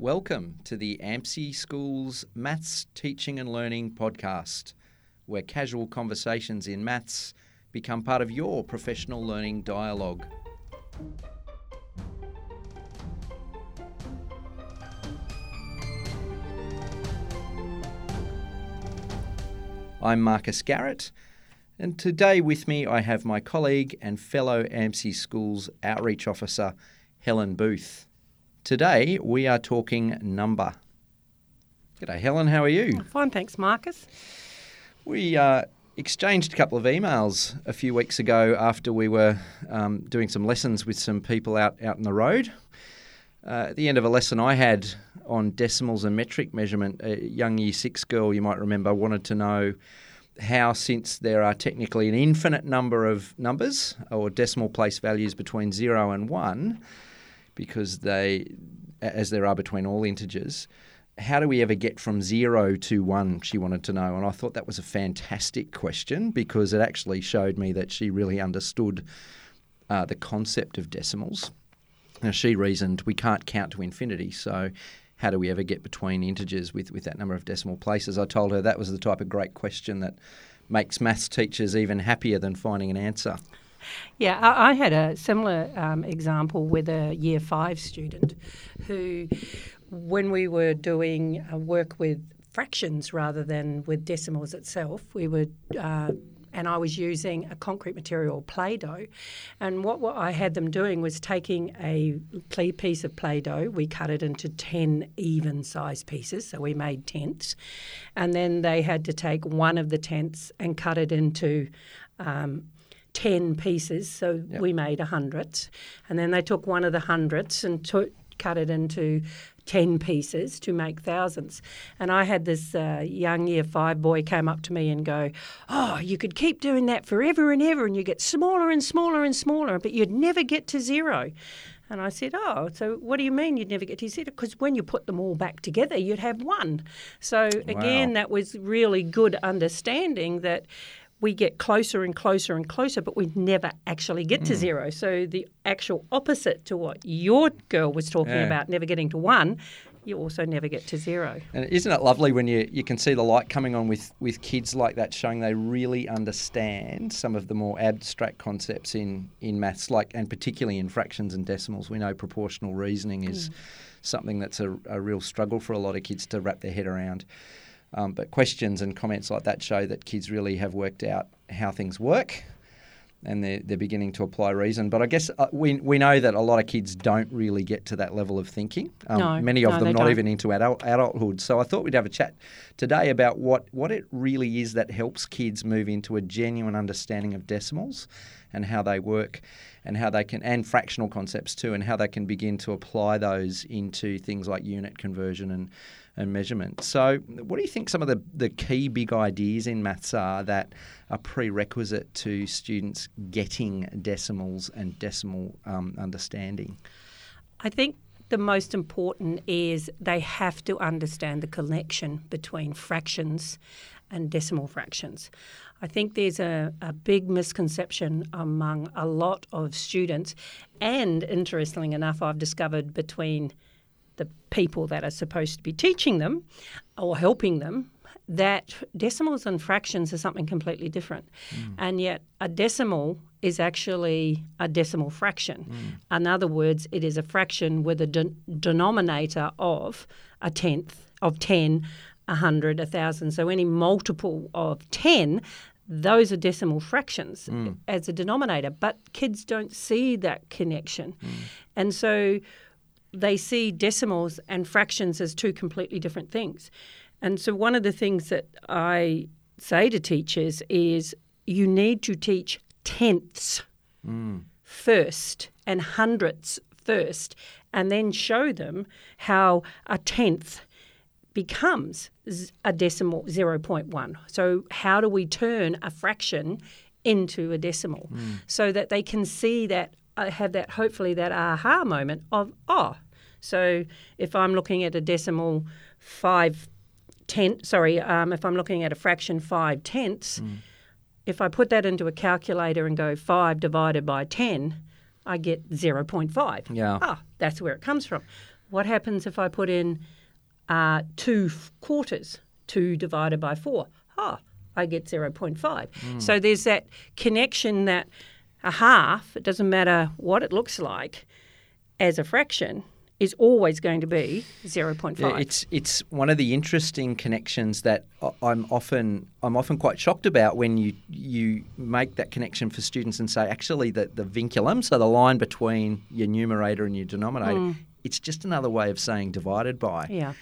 Welcome to the AMSI Schools Maths Teaching and Learning podcast, where casual conversations in maths become part of your professional learning dialogue. I'm Marcus Garrett, and today with me I have my colleague and fellow AMSI Schools Outreach Officer, Helen Booth. Today we are talking number. G'day, Helen. How are you? Fine, thanks, Marcus. We uh, exchanged a couple of emails a few weeks ago after we were um, doing some lessons with some people out out in the road. Uh, at the end of a lesson I had on decimals and metric measurement, a young year six girl you might remember wanted to know how, since there are technically an infinite number of numbers or decimal place values between zero and one, because they, as there are between all integers, how do we ever get from zero to one? She wanted to know. And I thought that was a fantastic question because it actually showed me that she really understood uh, the concept of decimals. Now, she reasoned we can't count to infinity, so how do we ever get between integers with, with that number of decimal places? I told her that was the type of great question that makes maths teachers even happier than finding an answer. Yeah, I, I had a similar um, example with a year five student who, when we were doing uh, work with fractions rather than with decimals itself, we would uh, and I was using a concrete material, Play Doh. And what, what I had them doing was taking a piece of Play Doh, we cut it into 10 even sized pieces, so we made tenths. And then they had to take one of the tenths and cut it into um, 10 pieces, so yep. we made a hundredth. And then they took one of the hundredths and took, cut it into 10 pieces to make thousands. And I had this uh, young year five boy came up to me and go, Oh, you could keep doing that forever and ever, and you get smaller and smaller and smaller, but you'd never get to zero. And I said, Oh, so what do you mean you'd never get to zero? Because when you put them all back together, you'd have one. So again, wow. that was really good understanding that we get closer and closer and closer, but we never actually get mm. to zero. So the actual opposite to what your girl was talking yeah. about, never getting to one, you also never get to zero. And isn't it lovely when you, you can see the light coming on with, with kids like that, showing they really understand some of the more abstract concepts in, in maths, like and particularly in fractions and decimals. We know proportional reasoning is mm. something that's a, a real struggle for a lot of kids to wrap their head around. Um, but questions and comments like that show that kids really have worked out how things work and they're, they're beginning to apply reason. But I guess uh, we, we know that a lot of kids don't really get to that level of thinking. Um, no, many of no, them not don't. even into adult, adulthood. So I thought we'd have a chat today about what, what it really is that helps kids move into a genuine understanding of decimals and how they work and how they can and fractional concepts too and how they can begin to apply those into things like unit conversion and and measurement. So, what do you think some of the, the key big ideas in maths are that are prerequisite to students getting decimals and decimal um, understanding? I think the most important is they have to understand the connection between fractions and decimal fractions. I think there's a, a big misconception among a lot of students, and interestingly enough, I've discovered between the people that are supposed to be teaching them or helping them that decimals and fractions are something completely different. Mm. And yet, a decimal is actually a decimal fraction. Mm. In other words, it is a fraction with a de- denominator of a tenth, of 10, a 100, a 1,000. So, any multiple of 10, those are decimal fractions mm. as a denominator. But kids don't see that connection. Mm. And so, they see decimals and fractions as two completely different things. And so, one of the things that I say to teachers is you need to teach tenths mm. first and hundredths first, and then show them how a tenth becomes a decimal 0.1. So, how do we turn a fraction into a decimal mm. so that they can see that I have that hopefully that aha moment of oh so if I'm looking at a decimal five five tenth sorry um, if I'm looking at a fraction five tenths mm. if I put that into a calculator and go five divided by ten I get 0.5 yeah ah that's where it comes from what happens if I put in uh, two f- quarters? Two divided by four. Ah, I get 0.5. So there's that connection that a half, it doesn't matter what it looks like, as a fraction, is always going to be 0.5. Yeah, it's it's one of the interesting connections that I'm often I'm often quite shocked about when you you make that connection for students and say actually the the vinculum, so the line between your numerator and your denominator, it's just another way of saying divided by. yeah.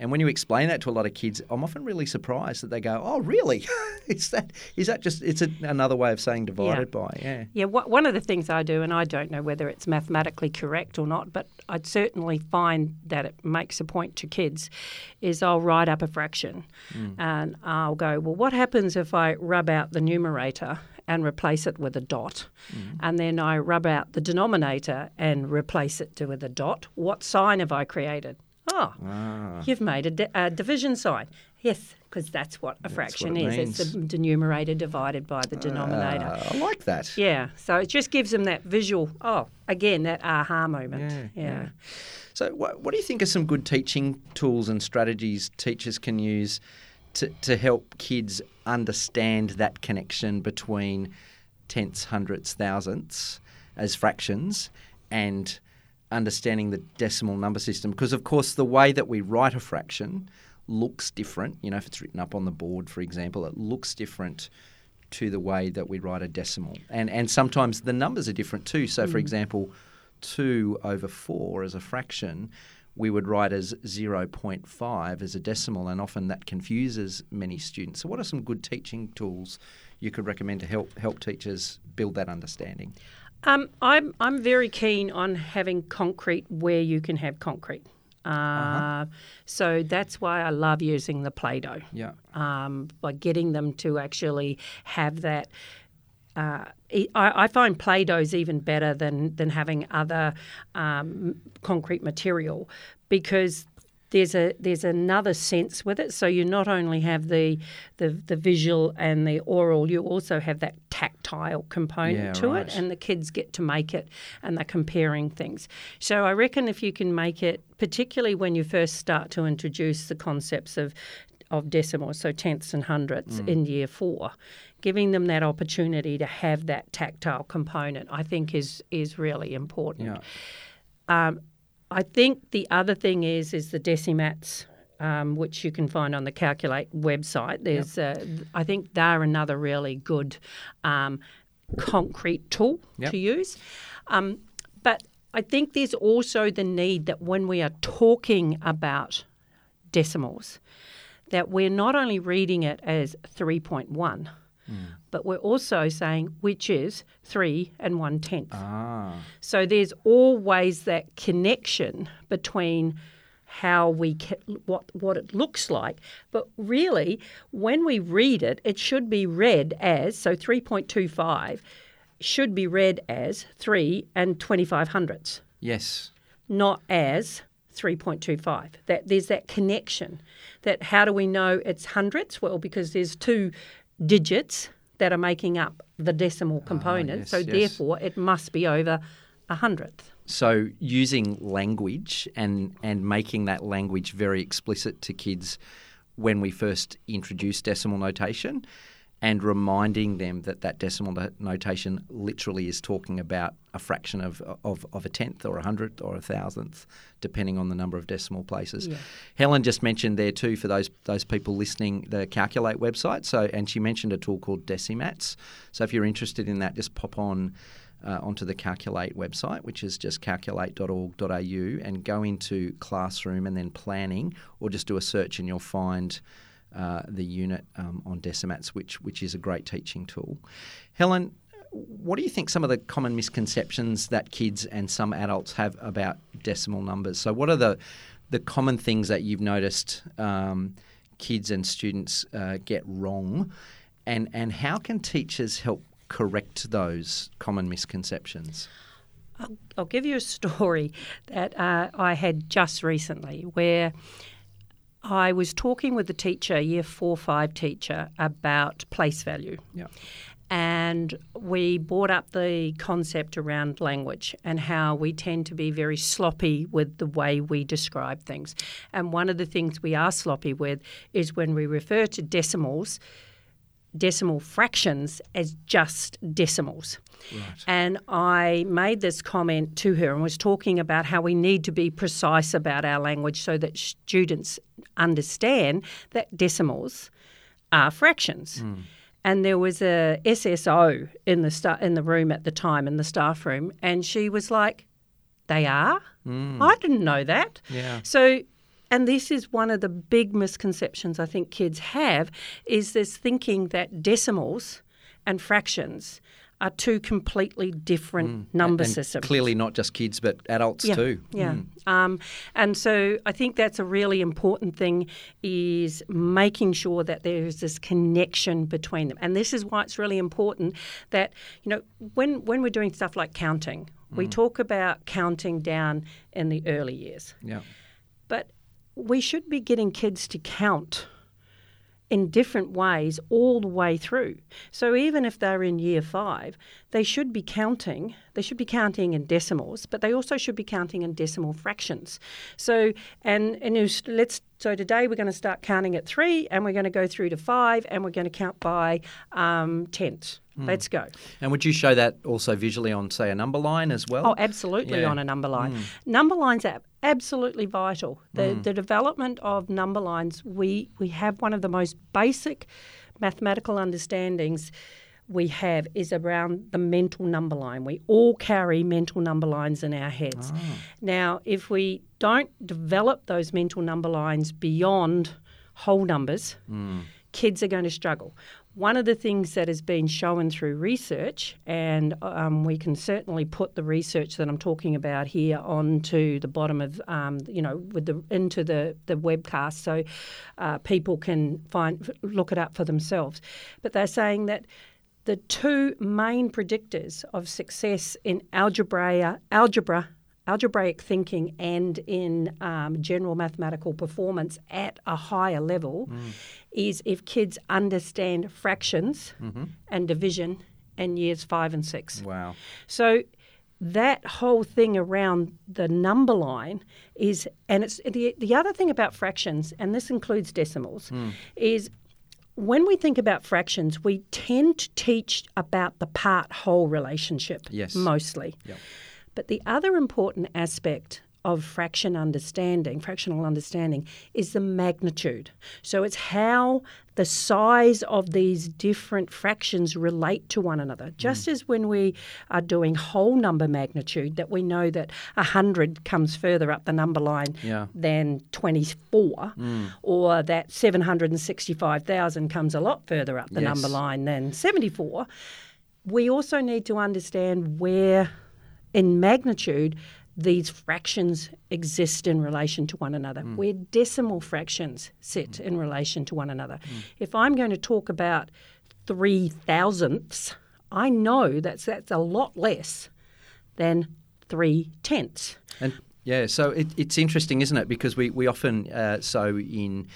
And when you explain that to a lot of kids, I'm often really surprised that they go, "Oh, really? is that is that just it's a, another way of saying divided by?" Yeah. Yeah, one of the things I do, and I don't know whether it's mathematically correct or not, but I'd certainly find that it makes a point to kids, is I'll write up a fraction mm. and I'll go, well, what happens if I rub out the numerator and replace it with a dot? Mm. And then I rub out the denominator and replace it with a dot. What sign have I created? Oh, you've made a, di- a division sign. Yes, because that's what a fraction it is. It's the numerator divided by the denominator. Uh, I like that. Yeah, so it just gives them that visual. Oh, again, that aha moment. Yeah, Yeah, yeah. So, what, what do you think are some good teaching tools and strategies teachers can use to, to help kids understand that connection between tenths, hundredths, thousandths as fractions and understanding the decimal number system? Because, of course, the way that we write a fraction looks different. You know, if it's written up on the board, for example, it looks different to the way that we write a decimal. And and sometimes the numbers are different too. So for mm. example, 2 over 4 as a fraction we would write as 0.5 as a decimal and often that confuses many students. So what are some good teaching tools you could recommend to help help teachers build that understanding? Um, I'm I'm very keen on having concrete where you can have concrete. Uh, So that's why I love using the Play-Doh. Yeah. um, by getting them to actually have that. Uh, I, I find Play-Doh is even better than than having other um, concrete material because there's a there's another sense with it. So you not only have the the, the visual and the oral, you also have that tactile component Yeah, to right. it, and the kids get to make it, and they're comparing things. So I reckon if you can make it, particularly when you first start to introduce the concepts of of decimals, so tenths and hundredths Mm. in year four, giving them that opportunity to have that tactile component, I think is is really important. Yeah. Um, I think the other thing is is the decimats, um, which you can find on the Calculate website. There's, uh, I think they're another really good um, concrete tool Yep. to use. Um, but I think there's also the need that when we are talking about decimals, that we're not only reading it as 3.1, but we're also saying which is three and one tenth. Ah. So there's always that connection between how we what what it looks like, but really when we read it, it should be read as so 3.25 should be read as three and 25 hundredths, Yes. not as 3.25. That there's that connection. That how do we know it's hundredths? Well, because there's two digits that are making up the decimal component. Ah, yes, so yes. therefore, it must be over a hundredth. So using language and and making that language very explicit to kids when we first introduce decimal notation and reminding them that that decimal notation literally is talking about a fraction of, of, of a tenth or a hundredth or a thousandth, depending on the number of decimal places. Helen just mentioned there too for those those people listening the Calculate website. So and she mentioned a tool called Decimats. So if you're interested in that, just pop on uh, onto the Calculate website, which is just calculate.org.au, and go into classroom and then planning, or just do a search and you'll find uh, the unit um, on Decimats, which which is a great teaching tool. Helen, what do you think some of the common misconceptions that kids and some adults have about decimal numbers? So, what are the the common things that you've noticed um, kids and students uh, get wrong, and and how can teachers help correct those common misconceptions? I'll, I'll give you a story that uh, I had just recently where I was talking with a teacher, a year four, five teacher, about place value. Yeah. and we brought up the concept around language and how we tend to be very sloppy with the way we describe things. And one of the things we are sloppy with is when we refer to decimals, decimal fractions as just decimals. Right. And I made this comment to her and was talking about how we need to be precise about our language so that students understand that decimals are fractions. Mm and there was a SSO in the sta- in the room at the time in the staff room, and she was like, "They are? Mm. I didn't know that." Yeah. So, and this is one of the big misconceptions I think kids have is this thinking that decimals and fractions are two completely different mm. number and, and systems. Clearly, not just kids, but adults yeah, too. Yeah, mm. um, and so I think that's a really important thing is making sure that there is this connection between them, and this is why it's really important that you know when when we're doing stuff like counting, mm. we talk about counting down in the early years. Yeah, but we should be getting kids to count in different ways all the way through. So even if they're in year five, they should be counting. They should be counting in decimals, but they also should be counting in decimal fractions. So and and let's so today we're going to start counting at three, and we're going to go through to five, and we're going to count by um, tenths. Mm. Let's go. And would you show that also visually on, say, a number line as well? Oh, absolutely yeah. on a number line. Mm. Number lines are absolutely vital. The, mm. the development of number lines, we, we have one of the most basic mathematical understandings we have is around the mental number line. We all carry mental number lines in our heads. Oh. Now, if we don't develop those mental number lines beyond whole numbers, mm. kids are going to struggle. One of the things that has been shown through research, and um, we can certainly put the research that I'm talking about here onto the bottom of, um, you know, with the into the the webcast, so uh, people can find look it up for themselves. But they're saying that the two main predictors of success in algebra, algebra algebraic thinking and in um, general mathematical performance at a higher level mm. is if kids understand fractions mm-hmm. and division in years five and six. Wow. So that whole thing around the number line is, and it's the, the other thing about fractions, and this includes decimals, mm. is when we think about fractions, we tend to teach about the part whole relationship yes. mostly. Yep. But the other important aspect of fraction understanding, fractional understanding, is the magnitude. So it's how the size of these different fractions relate to one another. Just mm. as when we are doing whole number magnitude, that we know that 100 comes further up the number line yeah. than 24, mm. or that 765,000 comes a lot further up the yes. number line than 74. We also need to understand where in magnitude, these fractions exist in relation to one another, mm. where decimal fractions sit mm. in relation to one another. Mm. If I'm going to talk about three thousandths, I know that's that's a lot less than three tenths. And yeah, so it, it's interesting, isn't it? Because we we often uh, so in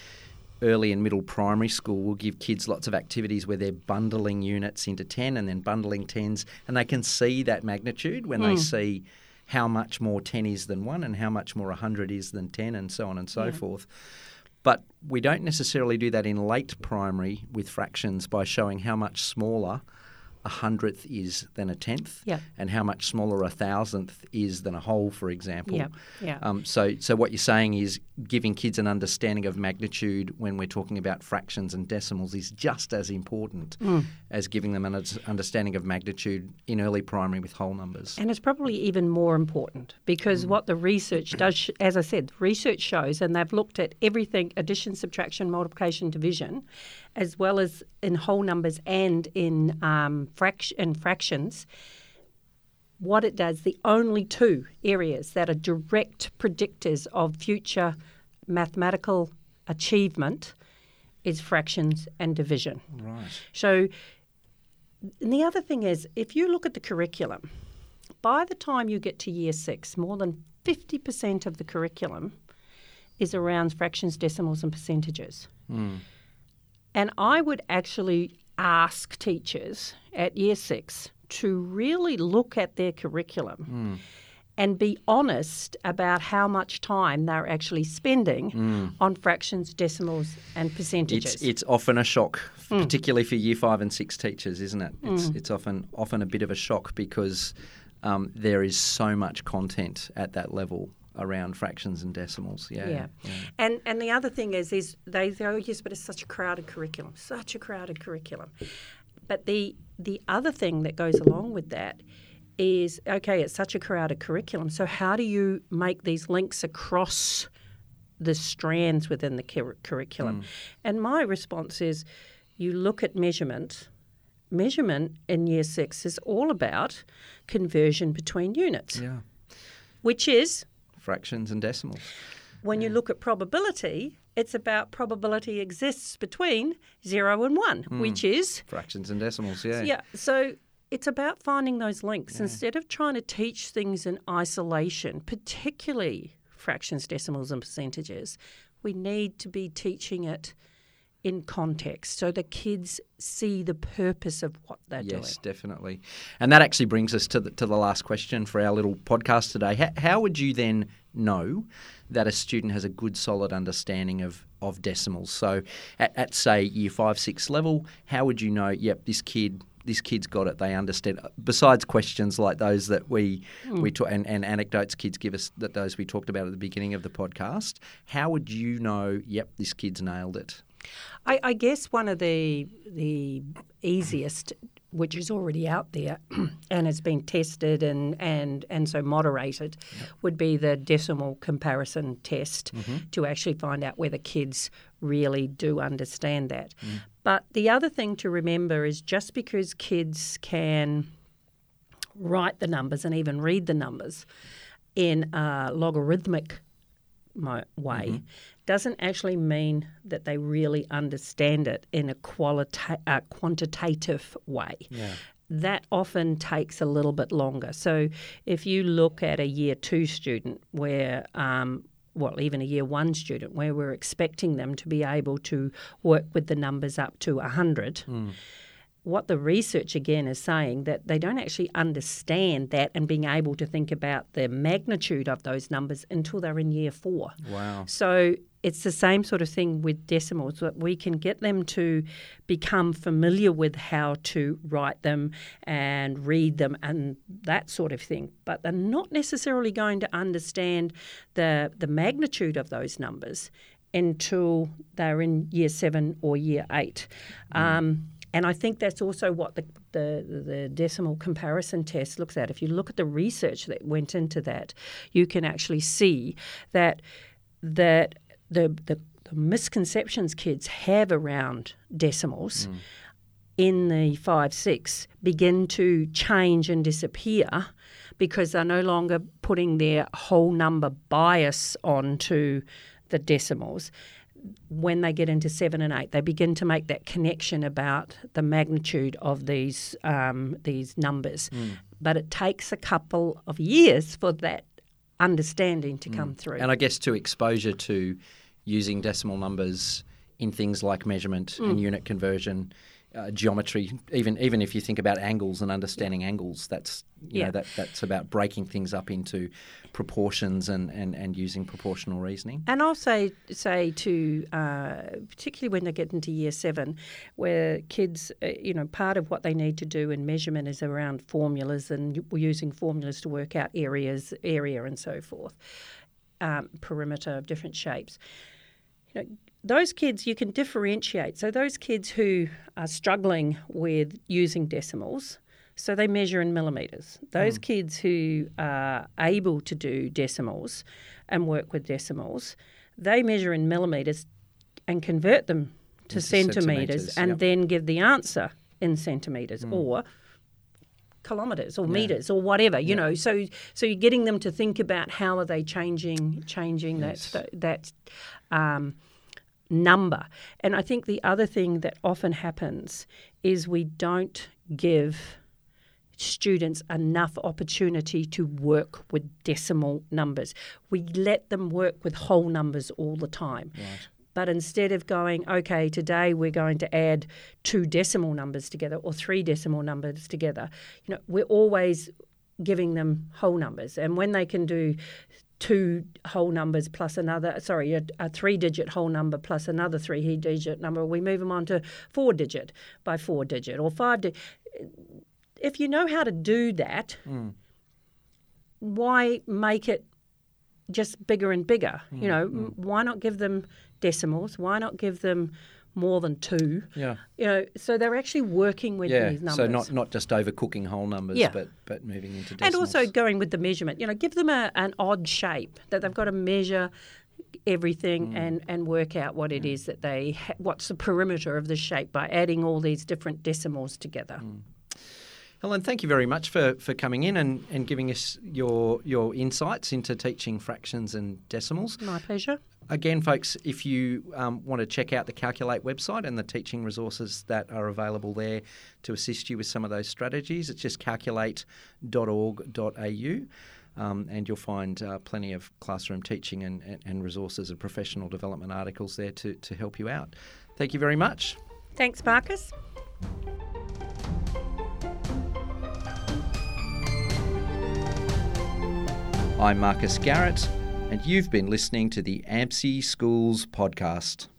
early and middle primary school we'll give kids lots of activities where they're bundling units into 10 and then bundling tens and they can see that magnitude when mm. they hmm. see how much more 10 is than 1 and how much more 100 is than 10 and so on and so yeah. forth. But we don't necessarily do that in late primary with fractions by showing how much smaller a hundredth is than a tenth, yep. and how much smaller a thousandth is than a whole, for example. Yep. Yeah. Um, so, so what you're saying is giving kids an understanding of magnitude when we're talking about fractions and decimals is just as important mm. as giving them an understanding of magnitude in early primary with whole numbers. And it's probably even more important because mm. what the research does, as I said, research shows, and they've looked at everything addition, subtraction, multiplication, division, as well as in whole numbers and in um, in fractions, what it does, the only two areas that are direct predictors of future mathematical achievement is fractions and division. Right. So, and the other thing is, if you look at the curriculum, by the time you get to year six, more than 50% of the curriculum is around fractions, decimals, and percentages. Mm. And I would actually ask teachers at year six to really look at their curriculum Mm. and be honest about how much time they're actually spending on fractions, decimals, and percentages. It's it's often a shock, Hmm. particularly for year five and six teachers, isn't it? It's it's often often a bit of a shock because um, there is so much content at that level around fractions and decimals. Yeah, Yeah. And and the other thing is is they go, yes, but it's such a crowded curriculum, such a crowded curriculum. But the the other thing that goes along with that is okay, it's such a crowded curriculum. So how do you make these links across the strands within the cur- curriculum? Mm. And my response is you look at measurement. Measurement in year six is all about conversion between units, yeah. which is Fractions and decimals. when you look at probability, it's about probability exists between zero and one, hmm. which is Fractions and decimals. Yeah. yeah. So it's about finding those links instead of trying to teach things in isolation, particularly fractions, decimals, and percentages. We need to be teaching it in context so the kids see the purpose of what they're Yes, doing. Yes, definitely. And that actually brings us to the, to the last question for our little podcast today. How, how would you then know that a student has a good, solid understanding of, of decimals? So, at, at say year five, six level, how would you know? Yep, this kid. This kid's got it. They understand. Besides questions like those that we hmm. we talk, and, and anecdotes kids give us, that those we talked about at the beginning of the podcast, how would you know? Yep, this kid's nailed it. I, I guess one of the the easiest, which is already out there and has been tested and and and so moderated, would be the decimal comparison test mm-hmm. to actually find out whether kids really do understand that. Mm. But the other thing to remember is just because kids can write the numbers and even read the numbers in a logarithmic way mm-hmm. Doesn't actually mean that they really understand it in a qualita- uh, quantitative way. That often takes a little bit longer. So, if you look at a year two student where um, well, even a year one student, where we're expecting them to be able to work with the numbers up to 100, what the research again is saying that they don't actually understand that and being able to think about the magnitude of those numbers until they're in year four. Wow. So it's the same sort of thing with decimals that we can get them to become familiar with how to write them and read them and that sort of thing. But they're not necessarily going to understand the the magnitude of those numbers until they're in year seven or year eight. Um, and I think that's also what the, the, the decimal comparison test looks at. If you look at the research that went into that, you can actually see that that the, the, the misconceptions kids have around decimals in the five six begin to change and disappear because they're no longer putting their whole number bias onto the decimals. When they get into seven and eight, they begin to make that connection about the magnitude of these um, these numbers. But it takes a couple of years for that understanding to come through. And I guess to exposure to using decimal numbers in things like measurement Mm. and unit conversion, uh, geometry, even even if you think about angles and understanding angles, that's you Yeah. know that that's about breaking things up into proportions and, and, and using proportional reasoning. And I'll say say to uh, particularly when they get into year seven, where kids, uh, you know, part of what they need to do in measurement is around formulas and we're using formulas to work out areas, area, and so forth, um, perimeter of different shapes. You know, those kids you can differentiate. So those kids who are struggling with using decimals. So they measure in millimetres. Those kids who are able to do decimals and work with decimals, they measure in millimetres and convert them to centimetres centimetres, and yep. then give the answer in centimetres or kilometres or meters or whatever you know so so you're getting them to think about how are they changing changing Yes. that that um, number. And i think the other thing that often happens is we don't give students enough opportunity to work with decimal numbers. We let them work with whole numbers all the time. But instead of going, okay, today we're going to add two decimal numbers together or three decimal numbers together, you know, we're always giving them whole numbers. And when they can do two whole numbers plus another, sorry, a, a three digit whole number plus another three digit number, we move them on to four digit by four digit or five digit. If you know how to do that, mm. why make it just bigger and bigger? Mm. You know, mm. why not give them decimals? Why not give them more than two. Yeah. You know, so they're actually working with yeah. these numbers. So not not just overcooking whole numbers, yeah. but but moving into decimals. And also going with the measurement. You know, give them a, an odd shape that they've got to measure everything mm. and, and work out what it is that they ha- what's the perimeter of the shape by adding all these different decimals together. Mm. Helen, thank you very much for, for coming in and, and giving us your your insights into teaching fractions and decimals. My pleasure. Again, folks, if you um, want to check out the Calculate website and the teaching resources that are available there to assist you with some of those strategies, it's just calculate.org.au. Um, and you'll find uh, plenty of classroom teaching and, and, and, resources and professional development articles there to, to help you out. Thank you very much. Thanks, Marcus. I'm Marcus Garrett and you've been listening to the AMSI Schools podcast.